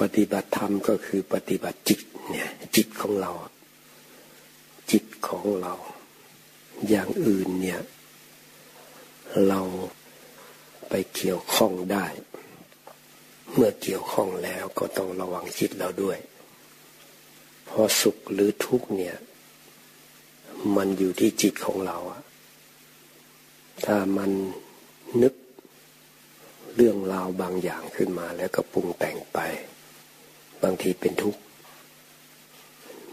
ปฏิบัติธรรมก็คือปฏิบัติจิตเนี่ยจิตของเรา จิตของเรา อย่างอื่นเนี่ย เราไปเกี่ยวข้องได้ เมื่อเกี่ยวข้องแล้วก็ต้องระวังจิตเราด้วยพอสุขหรือทุกข์เนี่ย มันอยู่ที่จิตของเราอะถ้ามันนึกเรื่องราวบางอย่างขึ้นมาแล้วก็ปรุงแต่งไป บางทีเป็นทุกข์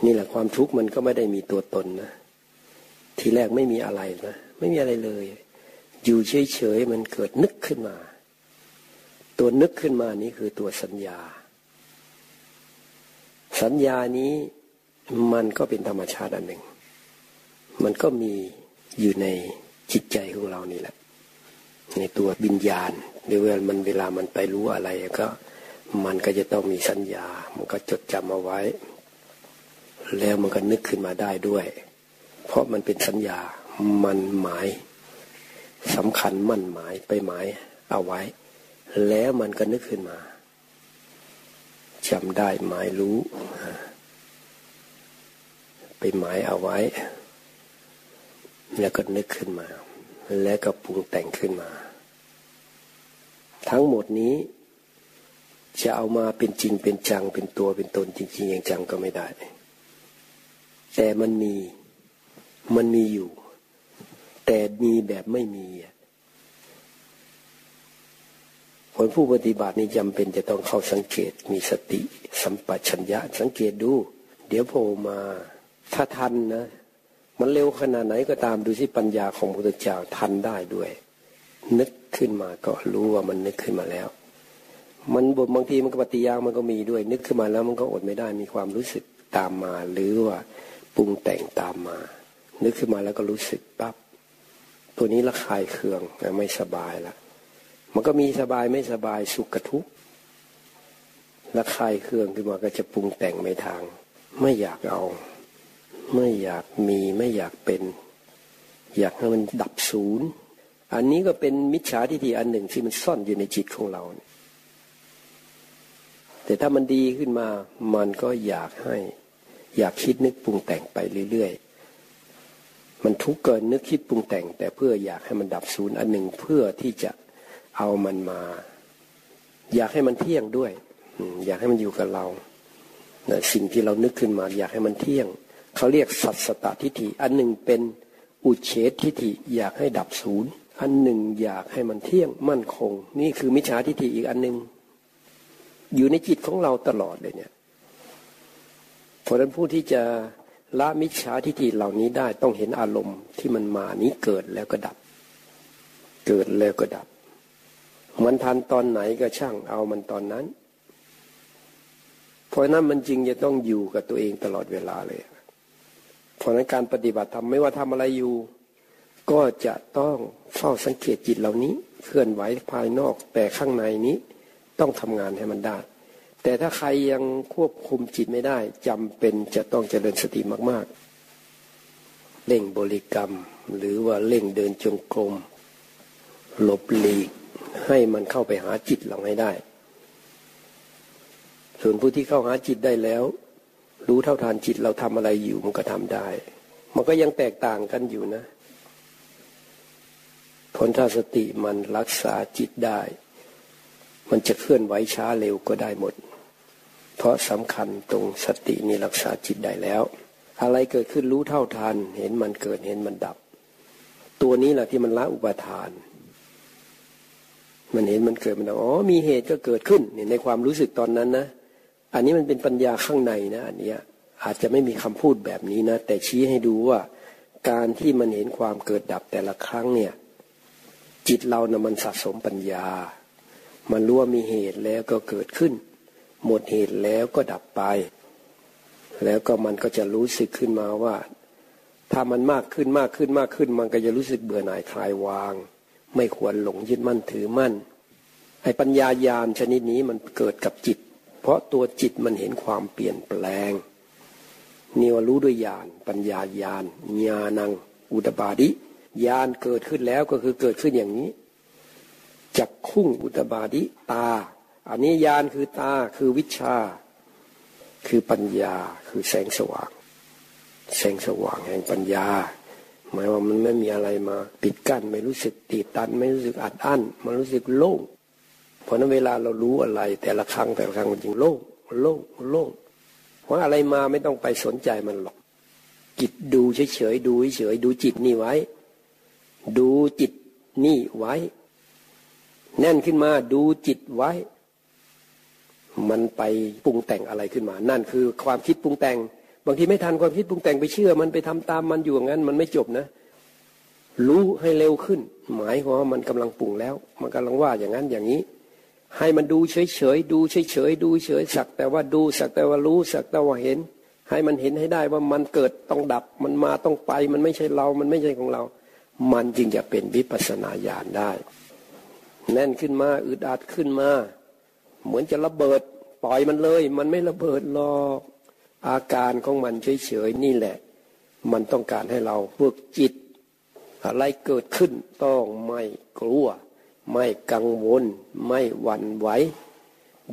นี่แหละความทุกข์มันก็ไม่ได้มีตัวตนนะ ทีแรกไม่มีอะไรนะ ไม่มีอะไรเลย อยู่เฉยๆมันเกิดนึกขึ้นมา ตัวนึกขึ้นมานี้คือตัวสัญญา สัญญานี้มันก็เป็นธรรมชาติอันหนึ่ง มันก็มีอยู่ในจิตใจของเรานี่แหละ ในตัววิญญาณหรือเวลามันเวลามันไปรู้อะไรก็ มันก็จะต้องมีสัญญา มันก็จดจำเอาไว้ แล้วมันก็นึกขึ้นมาได้ด้วย เพราะมันเป็นสัญญา มันหมายสำคัญมั่นหมายไปหมายเอาไว้ แล้วมันก็นึกขึ้นมาจำได้หมายรู้ ไปหมายเอาไว้ แล้วก็นึกขึ้นมา แล้วก็ปรุงแต่งขึ้นมา ทั้งหมดนี้ จะเอามาเป็นจริงเป็นจังเป็นตัวเป็นตนจริงๆอย่างจังก็ไม่ได้ แต่มันมีมันมีอยู่ แต่มีแบบไม่มีคนผู้ปฏิบัตินี้จำเป็นจะต้องเข้าสังเกตมีสติ สัมปชัญญะ สังเกตดู เดี๋ยวโผล่มาถ้าทันนะ มันเร็วขนาดไหนก็ตามดูสิปัญญาของพระพุทธเจ้าทันได้ด้วย นึกขึ้นมาก็รู้ว่ามันนึกขึ้นมาแล้ว มันบบางทีมันก็ปฏิยางมันก็มีด้วย นึกขึ้นมาแล้วมันก็อดไม่ได้มีความรู้สึกตามมา หรือว่าปรุงแต่งตามมา นึกขึ้นมาแล้วก็รู้สึกปั๊บตัวนี้ละคายเคืองไม่สบายละมันก็มีสบายไม่สบายสุขกระทุกละคายเคืองขึ้นมาก็จะปรุงแต่งไม่ทาง ไม่อยากเอา ไม่อยากมีไม่อยากเป็น อยากให้มันดับศูนย์อันนี้ก็เป็นมิจฉาทิฏฐิอันหนึ่งที่มันซ่อนอยู่ในจิตของเราเนี่ย แต่ถ้ามันดีขึ้นมา มันก็อยากให้ อยากคิดนึกปรุงแต่งไปเรื่อยๆ มันทุกข์เกินนึกคิดปรุงแต่ง แต่เพื่ออยากให้มันดับศูนย์อันหนึ่งเพื่อที่จะเอามันมา อยากให้มันเที่ยงด้วย อยากให้มันอยู่กับเราสิ่งที่เรานึกขึ้นมา อยากให้มันเที่ยง เขาเรียกสัตสตทิฏฐิ อันหนึ่งเป็นอุเฉททิฏฐิ อยากให้ดับศูนย์ อันหนึ่งอยากให้มันเที่ยงมั่นคง นี่คือมิจฉาทิฏฐิอีกอันหนึ่ง อยู่ในจิตของเราตลอดเลยเนี่ยเพราะฉะนั้นผู้ที่จะละมิจฉาทิฏฐิเหล่านี้ได้ต้องเห็นอารมณ์ที่มันมานี้เกิดแล้วก็ดับ เกิดแล้วก็ดับ มันทันตอนไหนก็ช่างเอามันตอนนั้น เพราะนั้นมันจริงจะต้องอยู่กับตัวเองตลอดเวลาเลย เพราะนั้นการปฏิบัติทำไม่ว่าทำอะไรอยู่ ก็จะต้องเฝ้าสังเกตจิตเหล่านี้ เคลื่อนไหวภายนอกแต่ข้างในนี้ ต้องทำงานให้มันได้ แต่ถ้าใครยังควบคุมจิตไม่ได้จำเป็นจะต้องเจริญสติมาก ๆเร่งบริกรรม หรือว่าเร่งเดินจงกรมหลบหลีกให้มันเข้าไปหาจิตเราให้ได้ ส่วนผู้ที่เข้าหาจิตได้แล้ว รู้เท่าทานจิตเราทำอะไรอยู่มันก็ทำได้ มันก็ยังแตกต่างกันอยู่นะผลถ้าสติมันรักษาจิตได้ มันจะเคลื่อนไหวช้าเร็วก็ได้หมด เพราะสำคัญตรงสตินี่รักษาจิตได้แล้ว อะไรเกิดขึ้นรู้เท่าทันเห็นมันเกิดเห็นมันดับ ตัวนี้แหละที่มันละอุปทาน มันเห็นมันเกิดมันดับอ๋อมีเหตุก็เกิดขึ้นในความรู้สึกตอนนั้นนะอันนี้มันเป็นปัญญาข้างในนะอันนี้อาจจะไม่มีคำพูดแบบนี้นะ แต่ชี้ให้ดูว่า การที่มันเห็นความเกิดดับแต่ละครั้งเนี่ย จิตเรานะ่ะมันสะสมปัญญา มันรู้ว่ามีเหตุแล้วก็เกิดขึ้น หมดเหตุแล้วก็ดับไป แล้วก็มันก็จะรู้สึกขึ้นมาว่า ถ้ามันมากขึ้นมากขึ้นมากขึ้น มันก็จะรู้สึกเบื่อหน่ายคลายวาง ไม่ควรหลงยึดมั่นถือมั่นไอ้ปัญญายาณชนิดนี้มันเกิดกับจิต เพราะตัวจิตมันเห็นความเปลี่ยนแปลงนี่ว่ารู้ด้วยญาณปัญญายาณญาณัง อุตบาดิญาณเกิดขึ้นแล้วก็คือเกิดขึ้นอย่างนี้ จักคุ้งอุตบาดิตา อันนี้ญาณคือตาคือวิชา คือปัญญาคือแสงสว่าง แสงสว่างแห่งปัญญา หมายว่ามันไม่มีอะไรมาปิดกั้นไม่รู้สึกตีตัน ไม่รู้สึกอัดอั้นมันรู้สึกโล่งเพราะนั้นเวลาเรารู้อะไร แต่ละครั้งแต่ละครั้งมันจึงโล่งโล่งโล่งเพราะอะไรมาไม่ต้องไปสนใจมันหรอกจิตดูเฉยๆดูเฉยๆดูจิตนี่ไว้ ดูจิตนี่ไว้ แน่นขึ้นมาดูจิตไว้ มันไปปรุงแต่งอะไรขึ้นมา นั่นคือความคิดปรุงแต่ง บางทีไม่ทันความคิดปรุงแต่งไปเชื่อ มันไปทำตามมันอยู่อย่างนั้น มันไม่จบนะ รู้ให้เร็วขึ้น หมายความว่ามันกำลังปรุงแล้ว มันกำลังว่าอย่างนั้นอย่างนี้ ให้มันดูเฉยๆดูเฉยๆดูเฉยสัก แต่ว่าดูสักแต่ว่ารู้สักแต่ว่าเห็น ให้มันเห็นให้ได้ว่ามันเกิดต้องดับ มันมาต้องไป มันไม่ใช่เรา มันไม่ใช่ของเรา มันจึงจะเป็นวิปัสสนาญาณได้ แน่นขึ้นมาอึดอัดขึ้นมา เหมือนจะระเบิด ปล่อยมันเลย มันไม่ระเบิดหรอก อาการของมันเฉยๆนี่แหละ มันต้องการให้เราฝึกจิต อะไรเกิดขึ้นต้องไม่กลัว ไม่กังวล ไม่หวั่นไหว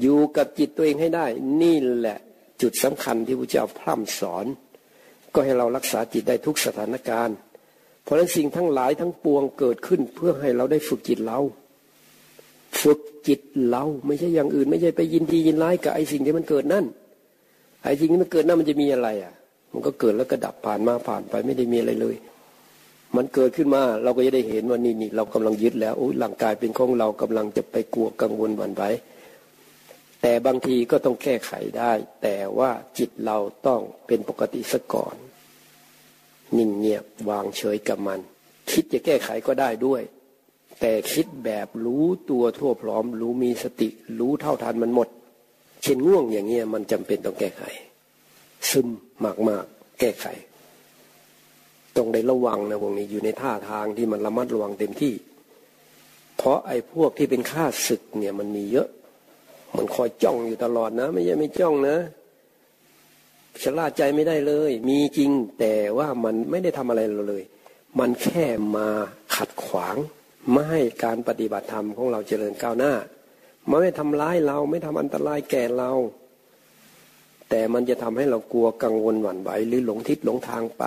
อยู่กับจิตตัวเองให้ได้ นี่แหละจุดสำคัญที่พระเจ้าพร่ำสอน ก็ให้เรารักษาจิตได้ทุกสถานการณ์ เพราะฉะนั้นสิ่งทั้งหลายทั้งปวงเกิดขึ้นเพื่อให้เราได้ฝึกจิตเรา ฝึกจิตเราไม่ใช่อย่างอื่น ไม่ใช่ไปยินดียินร้ายกับไอ้สิ่งที่มันเกิดนั่นไอ้สิ่งที่มันเกิดนั่นมันจะมีอะไรอะ มันก็เกิดแล้วก็ดับผ่านมาผ่านไปไม่ได้มีอะไรเลย มันเกิดขึ้นมาเราก็จะได้เห็นว่านี่นี่เรากำลังยึดแล้วโอ้ร่างกายเป็นของเรากำลังจะไปกลัวกังวลหวั่นไหวแต่บางทีก็ต้องแก้ไขได้ แต่ว่าจิตเราต้องเป็นปกติซะก่อน นิ่งเงียบวางเฉยกับมัน คิดจะแก้ไขก็ได้ด้วย แต่คิดแบบรู้ตัวทั่วพร้อม รู้มีสติ รู้เท่าทันมันหมด เช่นง่วงอย่างเงี้ยมันจำเป็นต้องแก้ไข ซึมมากมากแก้ไข ต้องได้ระวังนะพวกนี้อยู่ในท่าทางที่มันระมัดระวังเต็มที่ เพราะไอ้พวกที่เป็นข้าศึกเนี่ยมันมีเยอะ มันคอยจ้องอยู่ตลอดนะ ไม่ใช่ไม่จ้องนะชะล่าใจไม่ได้เลย มีจริงแต่ว่ามันไม่ได้ทำอะไรเราเลย มันแค่มาขัดขวาง ไม่ให้การปฏิบัติธรรมของเราเจริญก้าวหน้ามันไม่ทำร้ายเราไม่ทำอันตรายแก่เรา แต่มันจะทำให้เรากลัวกังวลหวั่นไหวหรือหลงทิศหลงทางไป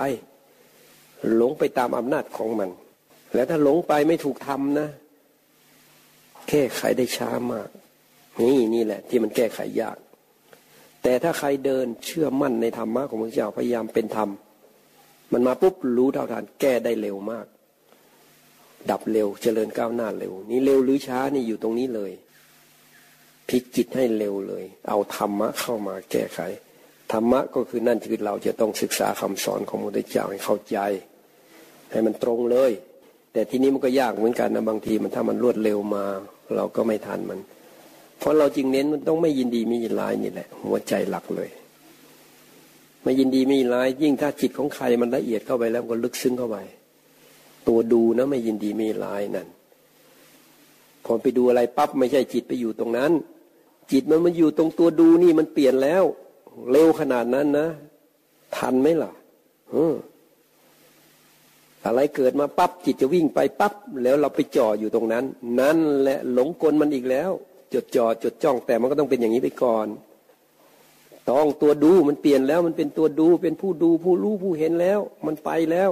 หลงไปตามอำนาจของมัน แล้วถ้าหลงไปไม่ถูกทำนะ แก้ไขได้ช้ามาก นี่นี่แหละ ที่มันแก้ไขยาก แต่ถ้าใครเดินเชื่อมั่นในธรรมะของพระเจ้าพยายามเป็นธรรม มันมาปุ๊บรู้เท่าทันแก้ได้เร็วมาก ดับเร็วเจริญก้าวหน้าเร็ว นี่เร็วหรือช้านี่อยู่ตรงนี้เลยพลิกจิตให้เร็วเลย เอาธรรมะเข้ามาแก้ไขธรรมะก็คือนั่นคือเราจะต้องศึกษาคำสอนของพระพุทธเจ้าให้เข้าใจ ให้มันตรงเลย แต่ทีนี้มันก็ยากเหมือนกันนะบางทีมันถ้ามันรวดเร็วมา เราก็ไม่ทันมัน เพราะเราจึงเน้นมันต้องไม่ยินดีไม่ยินร้ายนี่แหละ หัวใจหลักเลย ไม่ยินดีไม่ยินร้าย ยิ่งถ้าจิตของใครมันละเอียดเข้าไปแล้วก็ลึกซึ้งเข้าไป ตัวดูนะไม่ยินดีไม่ร้ายนั่นพอไปดูอะไรปั๊บไม่ใช่จิตไปอยู่ตรงนั้น จิตมันมาอยู่ตรงตัวดูนี่มันเปลี่ยนแล้ว เร็วขนาดนั้นนะทันไหมล่ะอะไรเกิดมาปั๊บจิตจะวิ่งไปปั๊บแล้วเราไปจ่ออยู่ตรงนั้น นั่นแหละหลงกลมันอีกแล้ว จดจ่อจดจ้องแต่มันก็ต้องเป็นอย่างนี้ไปก่อนต้องตัวดูมันเปลี่ยนแล้ว มันเป็นตัวดูเป็นผู้ดูผู้รู้ผู้เห็นแล้ว มันไปแล้ว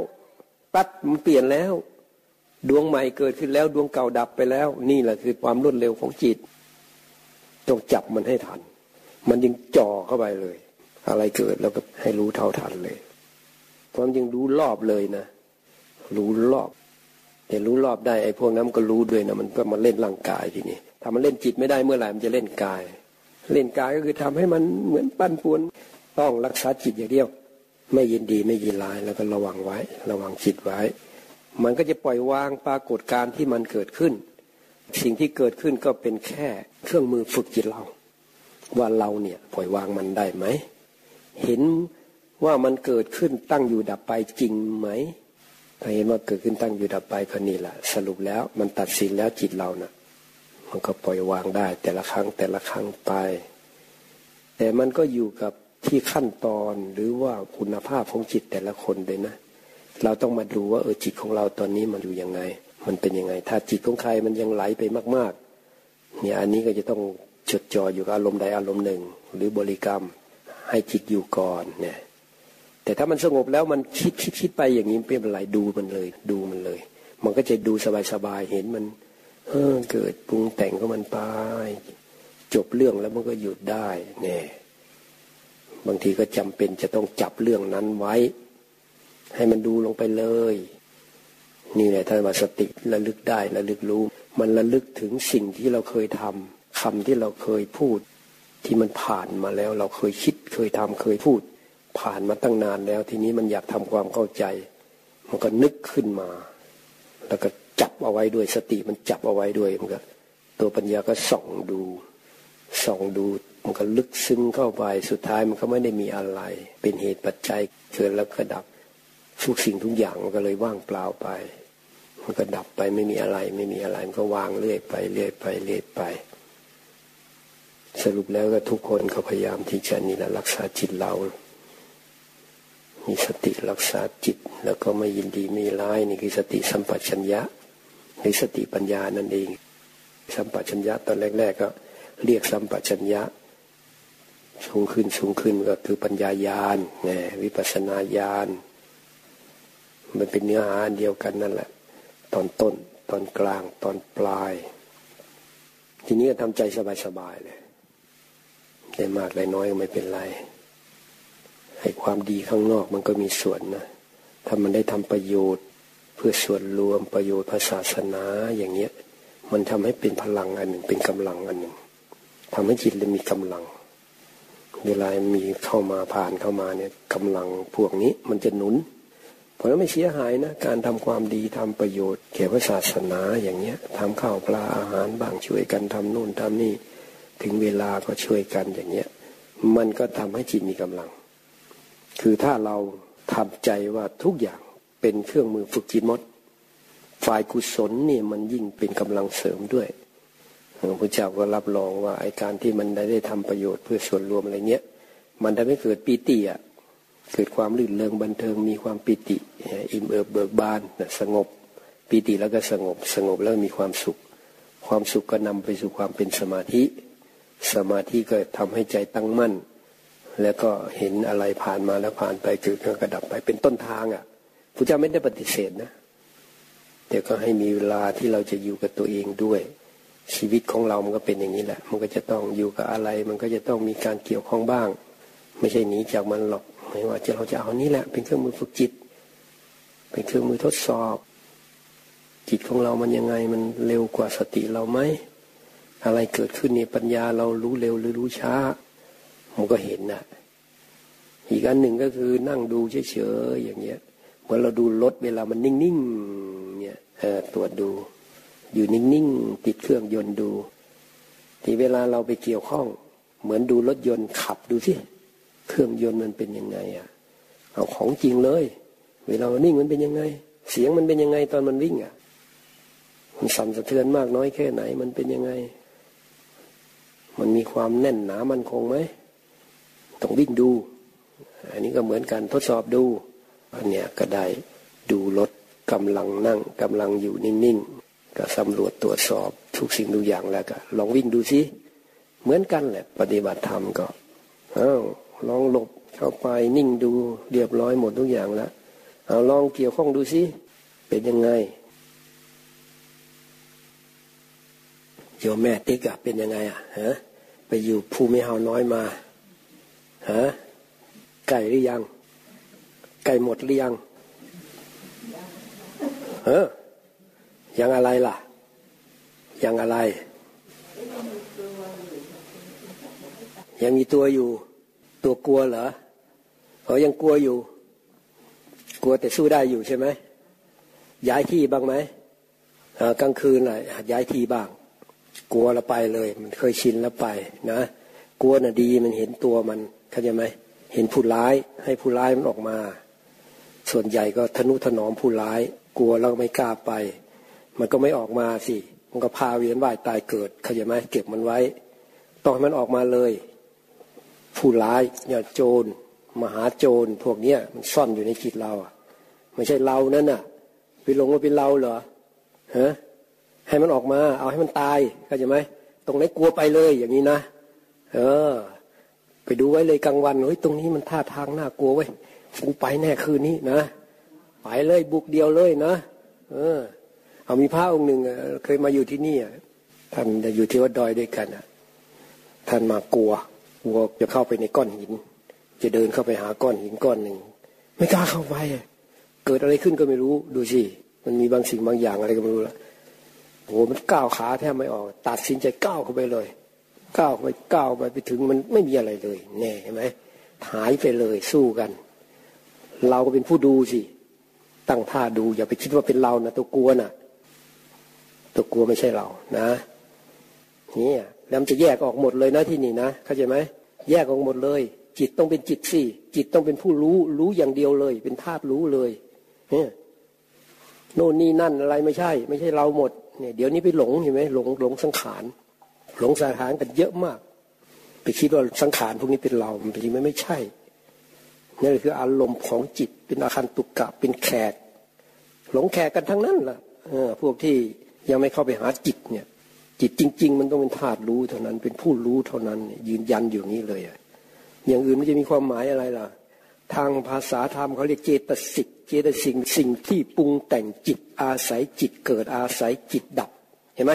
ปั๊บมันเปลี่ยนแล้ว ดวงใหม่เกิดขึ้นแล้วดวงเก่าดับไปแล้ว นี่แหละคือความรวดเร็วของจิตต้องจับมันให้ทัน มันยังจ่อเข้าไปเลย อะไรเกิดแล้วก็ให้รู้เท่าทันเลยความยังรู้รอบเลยนะ รู้รอบแต่รู้รอบได้ไอ้พวกนั้นก็รู้ด้วยนะมันก็มาเล่นร่างกายทีนี้ถ้ามันเล่นจิตไม่ได้เมื่อไหร่มันจะเล่นกาย เล่นกายก็คือทำให้มันเหมือนปั้นปวนต้องรักษาจิตอย่างเดียว ไม่ยินดีไม่ยินร้ายแล้วก็ระวังไว้ ระวังจิตไว้ มันก็จะปล่อยวางปรากฏการที่มันเกิดขึ้น สิ่งที่เกิดขึ้นก็เป็นแค่เครื่องมือฝึกจิตเรา ว่าเราเนี่ยปล่อยวางมันได้ไหม เห็นว่ามันเกิดขึ้นตั้งอยู่ดับไปจริงไหมถ้าเห็นว่าเกิดขึ้นตั้งอยู่ดับไปก็นี่แหละสรุปแล้วมันตัดสินแล้วจิตเรานะ่ะ มันก็ปล่อยวางได้แต่ละครั้งแต่ละครั้งไป แต่มันก็อยู่กับ ที่ขั้นตอนหรือว่าคุณภาพของจิตแต่ละคนเลยนะ เราต้องมาดูว่าเออจิตของเราตอนนี้มันอยู่ยังไง มันเป็นยังไง ถ้าจิตของใครมันยังไหลไปมาก ๆ เนี่ยอันนี้ก็จะต้องจดจ่ออยู่กับอารมณ์ใดอารมณ์หนึ่ง หรือบริกรรมให้จิตอยู่ก่อนเนี่ย แต่ถ้ามันสงบแล้วมันคิดคิดคิดไปอย่างนี้เป็นไรดูมันเลย ดูมันเลย มันก็จะดูสบายๆเห็นมันเออเกิดปรุงแต่งก็มันไปจบเรื่องแล้วมันก็หยุดได้เนี่ย บางทีก็จำเป็นจะต้องจับเรื่องนั้นไว้ ให้มันดูลงไปเลย นี่แหละท่านว่าสติระลึกได้ระลึกรู้ มันระลึกถึงสิ่งที่เราเคยทำคำที่เราเคยพูด ที่มันผ่านมาแล้ว เราเคยคิดเคยทำเคยพูด ผ่านมาตั้งนานแล้ว ทีนี้มันอยากทำความเข้าใจ มันก็นึกขึ้นมา แล้วก็จับเอาไว้ด้วยสติมันจับเอาไว้ด้วยมันก็ตัวปัญญาก็ส่องดูส่องดู มันก็ลึกซึ้งเข้าไปสุดท้ายมันก็ไม่ได้มีอะไร เป็นเหตุปัจจัยเกิดแล้วก็ดับทุกสิ่งทุกอย่างมันก็เลยว่างเปล่าไป มันก็ดับไปไม่มีอะไร ไม่มีอะไรมันก็วางเรื่อยไปเรื่อยไปเรื่อยไป สรุปแล้วก็ทุกคนเขาพยายามที่จะนี่แหละรักษาจิตเรา มีสติรักษาจิต แล้วก็ไม่ยินดีไม่ร้ายนี่คือสติสัมปชัญญะหรือสติปัญญานั่นเอง สัมปชัญญะตอนแรก ๆ ก็ เรียกสัมปชัญญะ สูงขึ้นสูงขึ้นก็คือปัญญายาณนะวิปัสนาญาณมันเป็นเนื้อหาเดียวกันนั่นแหละ ตอนต้น ตอนกลางตอนปลาย ทีนี้ก็ทำใจสบายๆเลยได้มากได้น้อยก็ไม่เป็นไรให้ความดีข้างนอกมันก็มีส่วนนะถ้ามันได้ทำประโยชน์เพื่อส่วนรวมประโยชน์ภาษาศาสนาอย่างเงี้ย มันทำให้เป็นพลังอันหนึ่งเป็นกำลังอันหนึ่งทำให้จิตเลยมีกำลัง เวลามีเข้ามาผ่านเข้ามาเนี่ยกำลังพวกนี้มันจะหนุน เพราะไม่เสียหายนะ การทำความดีทำประโยชน์แก่พระศาสนาอย่างเงี้ยทำข้าวปลาอาหารบางช่วยกันทำนู่นทำนี่ ถึงเวลาก็ช่วยกันอย่างเงี้ย มันก็ทำให้จิตมีกำลัง คือถ้าเราทำใจว่าทุกอย่างเป็นเครื่องมือฝึกจิตมด ฝ่ายกุศลเนี่ยมันยิ่งเป็นกำลังเสริมด้วย หลวงพระเจ้าก็รับรองว่าไอการที่มันได้ได้ทำประโยชน์เพื่อส่วนรวมอะไรเนี้ย มันทำให้เกิดปีติอะเกิดความลื่นเริงบันเทิงมีความปิติ อิ่มเอิบเบิกบานสงบปีติแล้วก็สงบสงบแล้วมีความสุข ความสุขก็นำไปสู่ความเป็นสมาธิ สมาธิก็ทำให้ใจตั้งมั่น แล้วก็เห็นอะไรผ่านมาแล้วผ่านไปเกิดกระดับไปเป็นต้นทางอะพระเจ้าไม่ได้ปฏิเสธนะแต่ก็ให้มีเวลาที่เราจะอยู่กับตัวเองด้วย ชีวิตของเรามันก็เป็นอย่างนี้แหละ มันก็จะต้องอยู่กับอะไร มันก็จะต้องมีการเกี่ยวข้องบ้าง ไม่ใช่หนีจากมันหรอกไม่ว่าจะเราจะเอานี้แหละ เป็นเครื่องมือฝึกจิต เป็นเครื่องมือทดสอบ จิตของเรามันยังไงมันเร็วกว่าสติเราไหมอะไรเกิดขึ้นนี่ปัญญาเรารู้เร็วหรือรู้ช้า มันก็เห็นนะอีกอันหนึ่งก็คือนั่งดูเฉยๆอย่างเงี้ยเหมือนเราดูรถเวลามันนิ่งๆเนี่ยตรวจดู อยู่นิ่งๆติดเครื่องยนต์ดู ที่เวลาเราไปเกี่ยวข้อง เหมือนดูรถยนต์ขับดูสิเครื่องยนต์มันเป็นยังไงอะเอาของจริงเลย เวลานิ่งมันเป็นยังไง เสียงมันเป็นยังไงตอนมันวิ่งอะมันสั่นสะเทือนมากน้อยแค่ไหน มันเป็นยังไง มันมีความแน่นหนามันคงไหมต้องวิ่งดู อันนี้ก็เหมือนกันทดสอบดูอันเนี้ยก็ได้ดูรถกำลังนั่งกำลังอยู่นิ่ง ก็สำรวจตรวจสอบทุกสิ่งทุกอย่างแล้วก็ ลองวิ่งดูสิเหมือนกันแหละ ปฏิบัติธรรมก็อ้าวลองหลบเข้าไปนิ่งดูเรียบร้อยหมดทุกอย่างแล้วเอาลองเกี่ยวข้องดูสิเป็นยังไงโยมแม่ติ๊กอะเป็นยังไงอะฮะไปอยู่ภูมิเฮาน้อยมาฮะไก่หรือยัง ไก่หมดหรือยังเออ ยังอะไรล่ะ ยังอะไร ยังมีตัวอยู่ ตัวกลัวเหรอเขายังกลัวอยู่ กลัวแต่สู้ได้อยู่ใช่ไหมย้ายที่บ้างไหมกลางคืนน่ะย้ายที่บ้าง กลัวแล้วไปเลย มันเคยชินแล้วไปนะกลัวน่ะดีมันเห็นตัวมันเข้าใจไหมเห็นผู้ร้าย ให้ผู้ร้ายมันออกมา ส่วนใหญ่ก็ทนุถนอมผู้ร้าย กลัวแล้วไม่กล้าไป มันก็ไม่ออกมาสิ มันก็พาเวียนว่ายตายเกิดเข้าใจไหมเก็บมันไว้ ต้องให้มันออกมาเลย ผู้ร้ายเนี่ยโจร มหาโจร พวกเนี้ยมันซ่อนอยู่ในจิตเราอะไม่ใช่เรานั่นน่ะไปหลงว่าเป็นเราเหรอฮะให้มันออกมา เอาให้มันตายเข้าใจไหมตรงไหนกลัวไปเลยอย่างนี้นะ เออ ไปดูไว้เลยกลางวันเฮ้ยตรงนี้มันท่าทางน่ากลัวไว้กูไปแน่คืนนี้นะไปเลยบุกเดียวเลยนะเออ เอามีพระองค์หนึ่งเคยมาอยู่ที่นี่ท่านจะอยู่ที่วัดดอยด้วยกันท่านมากลัวกลัวจะเข้าไปในก้อนหิน จะเดินเข้าไปหาก้อนหินก้อนหนึ่งไม่กล้าเข้าไปเกิดอะไรขึ้นก็ไม่รู้ดูสิมันมีบางสิ่งบางอย่างอะไรก็ไม่รู้ละโอ้มันก้าวขาแทบไม่ออก ตัดสินใจก้าวเข้าไปเลยก้าวไปก้าวไปไปถึงมันไม่มีอะไรเลยแน่เห็นไหมหายไปเลยสู้กัน เราก็เป็นผู้ดูสิตั้งท่าดูอย่าไปคิดว่าเป็นเรานะตัวกลัวนะ่ะ ตัวกลัวไม่ใช่เรานะนี่แล้วมันจะแยกออกหมดเลยนะที่นี่นะเข้าใจไหมแยกออกหมดเลย จิตต้องเป็นจิตสิจิตต้องเป็นผู้รู้รู้อย่างเดียวเลย เป็นธาตุรู้เลยเนี่ยโน่นนี่นั่นอะไรไม่ใช่ ไม่ใช่เราหมดเนี่ยเดี๋ยวนี้ไปหลงเห็นไหมหลงหลงสังขารหลงสังขารกันเยอะมาก ไปคิดว่าสังขารพวกนี้เป็นเราจริงไม่ไม่ใช่นี่คืออารมณ์ของจิตเป็นอาคารตุกกะเป็นแขก หลงแขกกันทั้งนั้นล่ะพวกที่ ยังไม่เข้าไปหาจิตเนี่ย จิตจริง ๆ มันต้องเป็นธาตุรู้เท่านั้น เป็นผู้รู้เท่านั้น ยืนยันอยู่นี้เลยอย่างอื่นไม่จะมีความหมายอะไรล่ะ ทางภาษาธรรมเขาเรียกเจตสิกเจตสิกสิ่งที่ปรุงแต่งจิตอาศัยจิตเกิดอาศัยจิตดับ เห็นไหม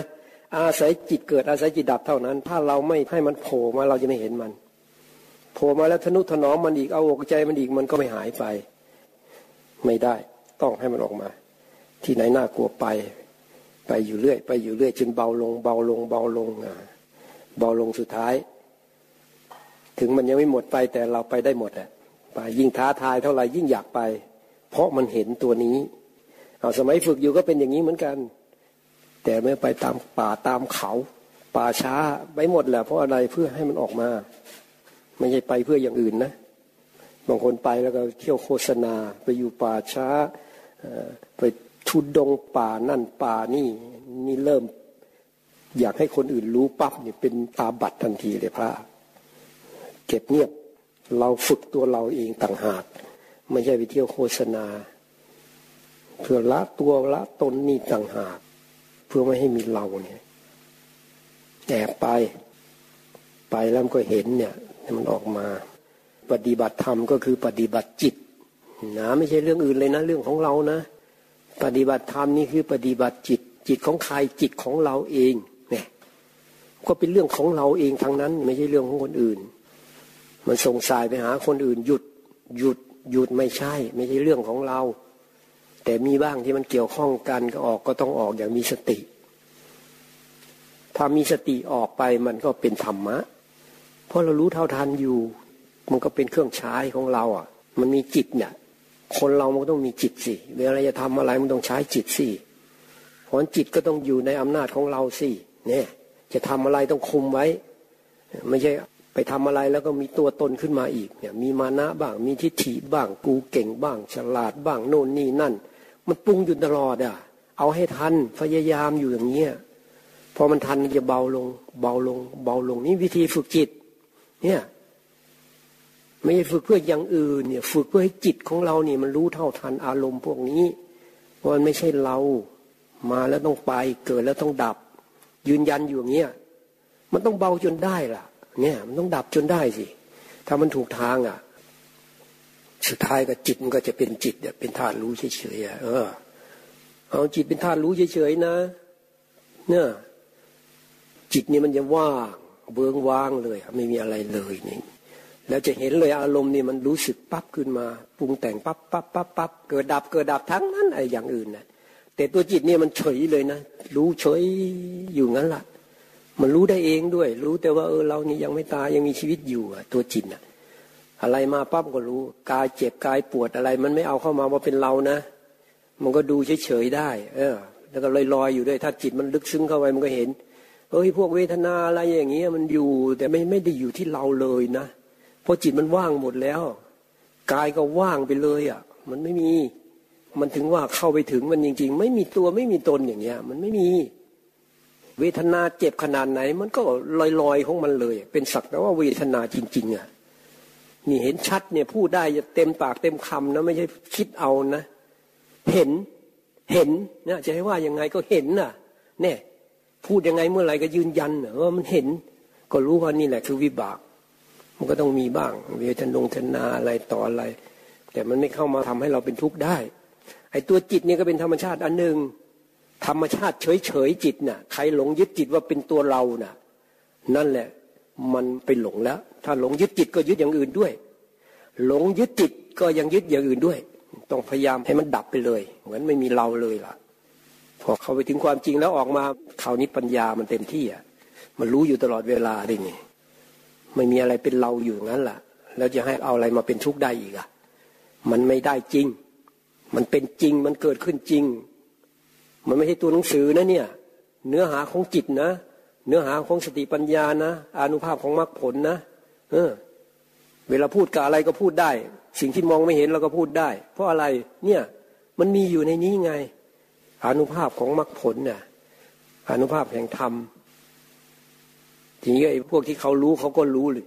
อาศัยจิตเกิดอาศัยจิตดับเท่านั้น ถ้าเราไม่ให้มันโผล่มาเราจะไม่เห็นมันโผล่มาแล้วทนุถนอมมันอีกเอาอกใจมันอีกมันก็ไม่หายไป ไม่ได้ต้องให้มันออกมา ที่ไหนน่ากลัวไป ไปอยู่เรื่อย ไปอยู่เรื่อยจนเบาลง เบาลง เบาลงเบาลงสุดท้าย ถึงมันยังไม่หมดไปแต่เราไปได้หมดอะไปยิ่งท้าทายเท่าไหร่ยิ่งอยากไป เพราะมันเห็นตัวนี้เอาสมัยฝึกอยู่ก็เป็นอย่างนี้เหมือนกัน แต่ไม่ไปตามป่าตามเขา ป่าช้าไปหมดแหละเพราะอะไรเพื่อให้มันออกมา ไม่ใช่ไปเพื่ออย่างอื่นนะบางคนไปแล้วก็เที่ยวโฆษณา ไปอยู่ป่าช้าไป ทุดดงป่านั่นป่านี่ นี่เริ่ม อยากให้คนอื่นรู้ปั๊บเนี่ยเป็นตาบัตรทันทีเลยพระเก็บเงียบเราฝึกตัวเราเองต่างหากไม่ใช่ไปเที่ยวโฆษณา เพื่อละตัวละตนนี่ต่างหาก เพื่อไม่ให้มีเราเนี่ยแอบไป ไปแล้วก็เห็นเนี่ยมันออกมา ปฏิบัติธรรมก็คือปฏิบัติจิตนะไม่ใช่เรื่องอื่นเลยนะ เรื่องของเรานะ ปฏิบัติธรรมนี่คือปฏิบัติจิต จิตของใครจิตของเราเองเนี่ยก็เป็นเรื่องของเราเองทั้งนั้น ไม่ใช่เรื่องของคนอื่น มันส่งสายไปหาคนอื่นหยุดหยุดหยุดไม่ใช่ ไม่ใช่เรื่องของเรา แต่มีบ้างที่มันเกี่ยวข้องกันก็ออกก็ต้องออกอย่างมีสติ ถ้ามีสติออกไปมันก็เป็นธรรมะ เพราะเรารู้เท่าทันอยู่ มันก็เป็นเครื่องใช้ของเราอะ มันมีจิตเนี่ย คนเรามันต้องมีจิตสิเวลาจะทำอะไรมันต้องใช้จิตสิเพราะจิตก็ต้องอยู่ในอำนาจของเราสิเนี่ย จะทำอะไรต้องคุมไว้ ไม่ใช่ไปทำอะไรแล้วก็มีตัวตนขึ้นมาอีกเนี่ย มีมานะบ้าง มีทิฏฐิบ้าง กูเก่งบ้าง ฉลาดบ้างโน่นนี่นั่น มันปรุงอยู่ตลอดอะ เอาให้ทันพยายามอยู่อย่างเงี้ยพอมันทันมันจะเบาลง เบาลง เบาลงนี่วิธีฝึกจิต เนี่ย ไม่ใช่ฝึกเพื่ออย่างอื่นเนี่ย ฝึกเพื่อให้จิตของเราเนี่ยมันรู้เท่าทันอารมณ์พวกนี้ว่ามันไม่ใช่เรา มาแล้วต้องไปเกิดแล้วต้องดับ ยืนยันอยู่อย่างเงี้ยมันต้องเบาจนได้ล่ะ เนี่ย มันต้องดับจนได้สิ ถ้ามันถูกทางอะ สุดท้ายก็จิตมันก็จะเป็นจิตเป็นธาตุรู้เฉยๆเออ เอาจิตเป็นธาตุรู้เฉยๆนะ เนี่ยจิตนี่มันจะว่างเบื้องว่างเลยไม่มีอะไรเลยนี่ แล้วจะเห็นเลยอารมณ์นี่มันรู้สึกปั๊บขึ้นมาปรุงแต่งปั๊บปั๊บปั๊บปั๊บเกิดดับเกิดดับทั้งนั้นไอ้อย่างอื่นนะแต่ตัวจิตเนี่ยมันเฉยเลยนะรู้เฉยอยู่งั้นละ่ะ มันรู้ได้เองด้วย รู้แต่ว่าเออเรานี่ยังไม่ตายยังมีชีวิตอยู่อะตัวจิตอะอะไรมาปั๊บก็รู้กายเจ็บกายปวดอะไร มันไม่เอาเข้ามาว่าเป็นเรานะ มันก็ดูเฉยๆได้ เออ แล้วก็ลอยๆอยู่ด้วย ถ้าจิตมันลึกซึ้งเข้าไปมันก็เห็นเอ้ยพวกเวทนาอะไรอย่างเงี้ยมันอยู่ แต่ไม่ไม่ได้อยู่ที่เราเลยนะ เพราะจิตมันว่างหมดแล้วกายก็ว่างไปเลยอะ มันไม่มี มันถึงว่าเข้าไปถึงมันจริง ๆ ไม่มีตัวไม่มีตนอย่างเงี้ย มันไม่มี เวทนาเจ็บขนาดไหน มันก็ลอยๆของมันเลย เป็นสักแต่ว่าเวทนาจริง ๆ อะ นี่เห็นชัดเนี่ยพูดได้จะเต็มปากเต็มคำนะไม่ใช่คิดเอานะ เห็นเห็นเนี่ยจะให้ว่ายังไงก็เห็นน่ะเนี่ยพูดยังไงเมื่อไหร่ก็ยืนยันเออมันเห็น ก็รู้ว่านี่แหละคือวิบาก มันก็ต้องมีบ้าง เวทนงทนาอะไรต่ออะไร แต่มันไม่เข้ามาทำให้เราเป็นทุกข์ได้ ไอ้ตัวจิตเนี่ยก็เป็นธรรมชาติอันหนึ่งธรรมชาติเฉยเฉยจิตน่ะ ใครหลงยึดจิตว่าเป็นตัวเราน่ะ นั่นแหละ มันไปหลงแล้ว ถ้าหลงยึดจิตก็ยึดอย่างอื่นด้วย หลงยึดจิตก็ยังยึดอย่างอื่นด้วย ต้องพยายามให้มันดับไปเลย เหมือนไม่มีเราเลยล่ะ พอเข้าไปถึงความจริงแล้วออกมาคราวนี้ปัญญามันเต็มที่อะ มันรู้อยู่ตลอดเวลาได้ไง ไม่มีอะไรเป็นเราอยู่งั้นล่ะ แล้วจะให้เอาอะไรมาเป็นทุกข์ได้อีกอะ มันไม่ได้จริง มันเป็นจริงมันเกิดขึ้นจริง มันไม่ใช่ตัวหนังสือนะเนี่ย เนื้อหาของจิตนะ เนื้อหาของสติปัญญานะอนุภาพของมรรคผลนะ เออ เวลาพูดกับอะไรก็พูดได้ สิ่งที่มองไม่เห็นเราก็พูดได้ เพราะอะไรเนี่ย มันมีอยู่ในนี้ไงอนุภาพของมรรคผลเนี่ยอนุภาพแห่งธรรม ทีนี้ไอ้พวกที่เขารู้เขาก็รู้เลย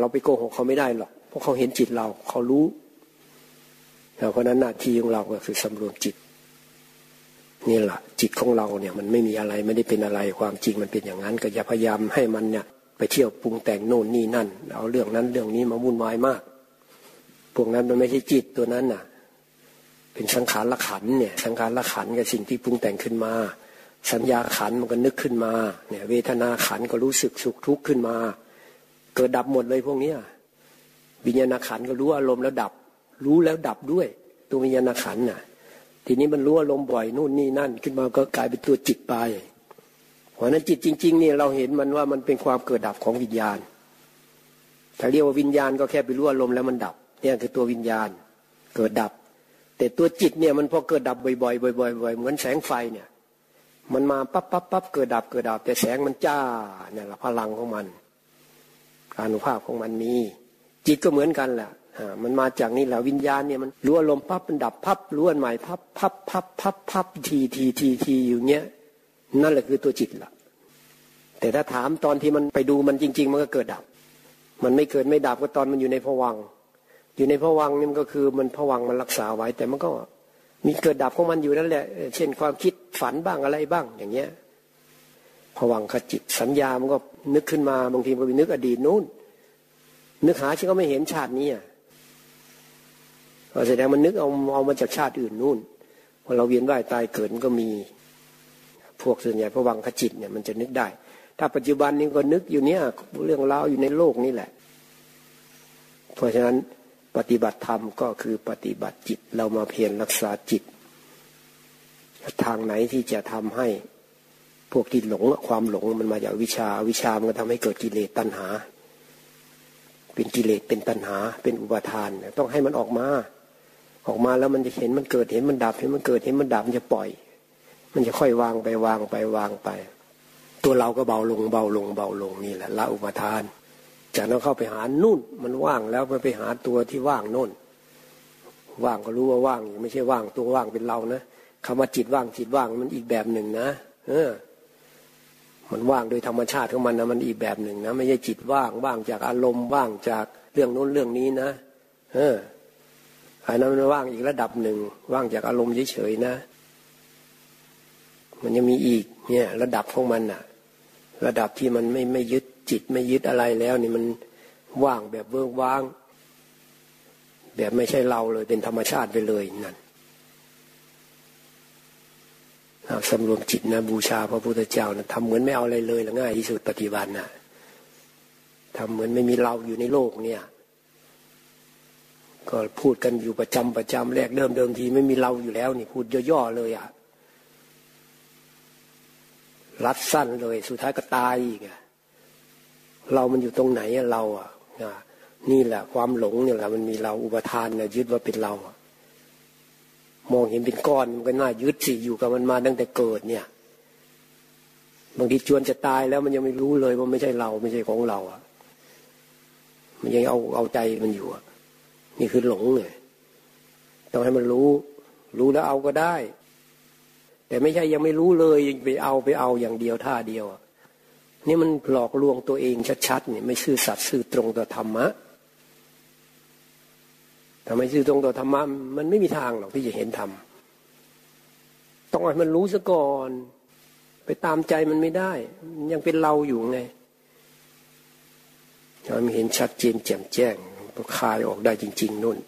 เราไปโกหกเขาไม่ได้หรอกเพราะเขาเห็นจิตเราเขารู้เพราะนั้นหน้าที่ของเราก็คือสำรวมจิตนี่แหละจิตของเราเนี่ยมันไม่มีอะไรไม่ได้เป็นอะไรความจริงมันเป็นอย่างนั้น ก็อย่าพยายามให้มันเนี่ยไปเที่ยวปรุงแต่งโน่นนี่นั่นเอาเรื่องนั้นเรื่องนี้มาวุ่นวายมาก พวกนั้นมันไม่ใช่จิตตัวนั้นน่ะ เป็นสังขารละขันเนี่ย สังขารละขันกับสิ่งที่ปรุงแต่งขึ้นมา สัญญาขันมันก็นึกขึ้นมาเนี่ย เวทนาขันก็รู้สึกสุขทุกข์ขึ้นมา เกิดดับหมดเลยพวกเนี้ยวิญญาณขันก็รู้อารมณ์แล้วดับ รู้แล้วดับด้วย ตัววิญญาณขันน่ะ ทีนี้มันรู้อารมณ์บ่อยนู่นนี่นั่น ขึ้นมาก็กลายเป็นตัวจิตไปเพราะนั้นจิตจริง ๆ เนี่ยเราเห็นมันว่ามันเป็นความเกิดดับของวิญญาณ ถ้าเรียกว่าวิญญาณก็แค่ไปรู้อารมณ์แล้วมันดับ เนี่ยคือตัววิญญาณ เกิดดับ แต่ตัวจิตเนี่ยมันพอเกิดดับบ่อยๆบ่อยๆบ่อยๆเหมือนแสงไฟเนี่ย มันมาปั๊บปั๊บปั๊บเกิดดับเกิดดับ แต่แสงมันจ้าเนี่ยละพลังของมันการุภาพของมันมีจิตก็เหมือนกันแหละมันมาจากนี่แหละวิญญาณเนี่ยมันรู้อารมณ์พับมันดับพับรู้อันใหม่พับพับพับพับพับทีทีทีทีอยู่เนี้ยนั่นแหละคือตัวจิตละแต่ถ้าถามตอนที่มันไปดูมันจริง ๆ มันก็เกิดดับ มันไม่เกิดไม่ดับก็ตอนมันอยู่ในผวังอยู่ในผวังนี่มันก็คือมันผวังมันรักษาไว้ แต่มันก็ มีเกิดดับของมันอยู่นั่นแหละ เช่นความคิดฝันบ้างอะไรบ้างอย่างเงี้ยผวังขจิตสัญญามันก็นึกขึ้นมาบางทีมันก็ไปนึกอดีตนู้น นึกหาที่ก็ไม่เห็นชาตินี้อะแสดงมันนึกเอาเอามาจากชาติอื่นนู่นพอเราเวียนว่ายตายเกิดมันก็มี พวกส่วนใหญ่พวังขจิตเนี่ยมันจะนึกได้ ถ้าปัจจุบันนี้ก็นึกอยู่เนี้ยเรื่องราวอยู่ในโลกนี่แหละ เพราะฉะนั้น ปฏิบัติธรรมก็คือปฏิบัติจิตเรามาเพียรรักษาจิต ทางไหนที่จะทำให้พวกที่หลงความหลงมันมาจากวิชาวิชามันก็ทำให้เกิดกิเลสตัณหา เป็นกิเลสเป็นตัณหา เป็นอุปาทาน ต้องให้มันออกมา ออกมาแล้วมันจะเห็นมันเกิดเห็นมันดับเห็นมันเกิดเห็นมันดับมันจะปล่อย มันจะค่อยวางไปวางไปวางไป ตัวเราก็เบาลงเบาลงเบาลงนี่แหละละอุปทาน จากนั้นเข้าไปหานุ่น มันว่างแล้วไปไปหาตัวที่ว่างนุ่น ว่างก็รู้ว่าว่างไม่ใช่ว่างตัวว่างเป็นเรานะคำว่าจิตว่างจิตว่างมันอีกแบบหนึ่งนะเออ มันว่างโดยธรรมชาติของมันนะมันอีกแบบหนึ่งนะไม่ใช่จิตว่างว่างจากอารมณ์ว่างจากเรื่องโน้นเรื่องนี้นะเอออันนั้นมันว่างอีกระดับหนึ่งว่างจากอารมณ์เฉยๆนะ มันยังมีอีกเนี่ย ระดับของมันน่ะ ระดับที่มันไม่ไม่ยึด จิตไม่ยึดอะไรแล้วนี่มันว่างแบบเวิร์กว่าง แบบไม่ใช่เราเลยเป็นธรรมชาติไปเลยนั่นสำรวมจิตนะบูชาพระพุทธเจ้านะทำเหมือนไม่เอาอะไรเลยละง่ายที่สุดปฏิบัตินะทำเหมือนไม่มีเราอยู่ในโลกเนี่ย ก็พูดกันอยู่ประจำประจำแรกเริ่มเดิมทีไม่มีเราอยู่แล้ว นี่พูดย่อๆเลยอะรัดสั้นเลย สุดท้ายก็ตายอีกอะ เรามันอยู่ตรงไหนเราอะนี่แหละ ความหลงเนี่ยแหละมันมีเราอุปทานเนี่ยยึดว่าเป็นเรามองเห็นเป็นก้อนมันก็น่ายึดสิอยู่กับมันมาตั้งแต่เกิดเนี่ย บางทีจวนจะตายแล้วมันยังไม่รู้เลยว่าไม่ใช่เราไม่ใช่ของเราอะ มันยังเอาเอาใจมันอยู่อะนี่คือหลงเนี่ยต้องให้มันรู้ รู้แล้วเอาก็ได้ แต่ไม่ใช่ยังไม่รู้เลยไปเอาไปเอาอย่างเดียวท่าเดียว นี่มันหลอกลวงตัวเองชัดๆเนี่ยไม่ซื่อสัตย์ซื่อตรงต่อธรรมะถ้าไมซื่อตรงต่อธรรมะมันไม่มีทางหรอกที่จะเห็นธรรมต้องให้มันรู้ซะก่อน ไปตามใจมันไม่ได้ ยังเป็นเราอยู่ไงมันเห็นชัดเจนแจ่มแจ้งคลายออกได้จริง ๆนู่น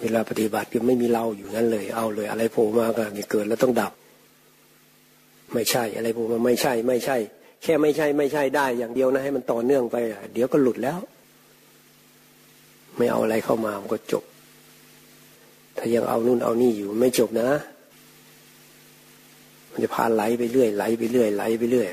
เวลาปฏิบัติก็ไม่มีเราอยู่นั่นเลย เอาเลย อะไรโผล่มาก็มีเกิดแล้วต้องดับ ไม่ใช่อะไรพวกมันไม่ใช่ไม่ใช่ แค่ไม่ใช่ไม่ใช่ได้ อย่างเดียวนะให้มันต่อเนื่องไป เดี๋ยวก็หลุดแล้ว ไม่เอาอะไรเข้ามามันก็จบ ถ้ายังเอานู่นเอานี่อยู่ไม่จบนะ มันจะพาไหลไปเรื่อยไหลไปเรื่อยไหลไปเรื่อย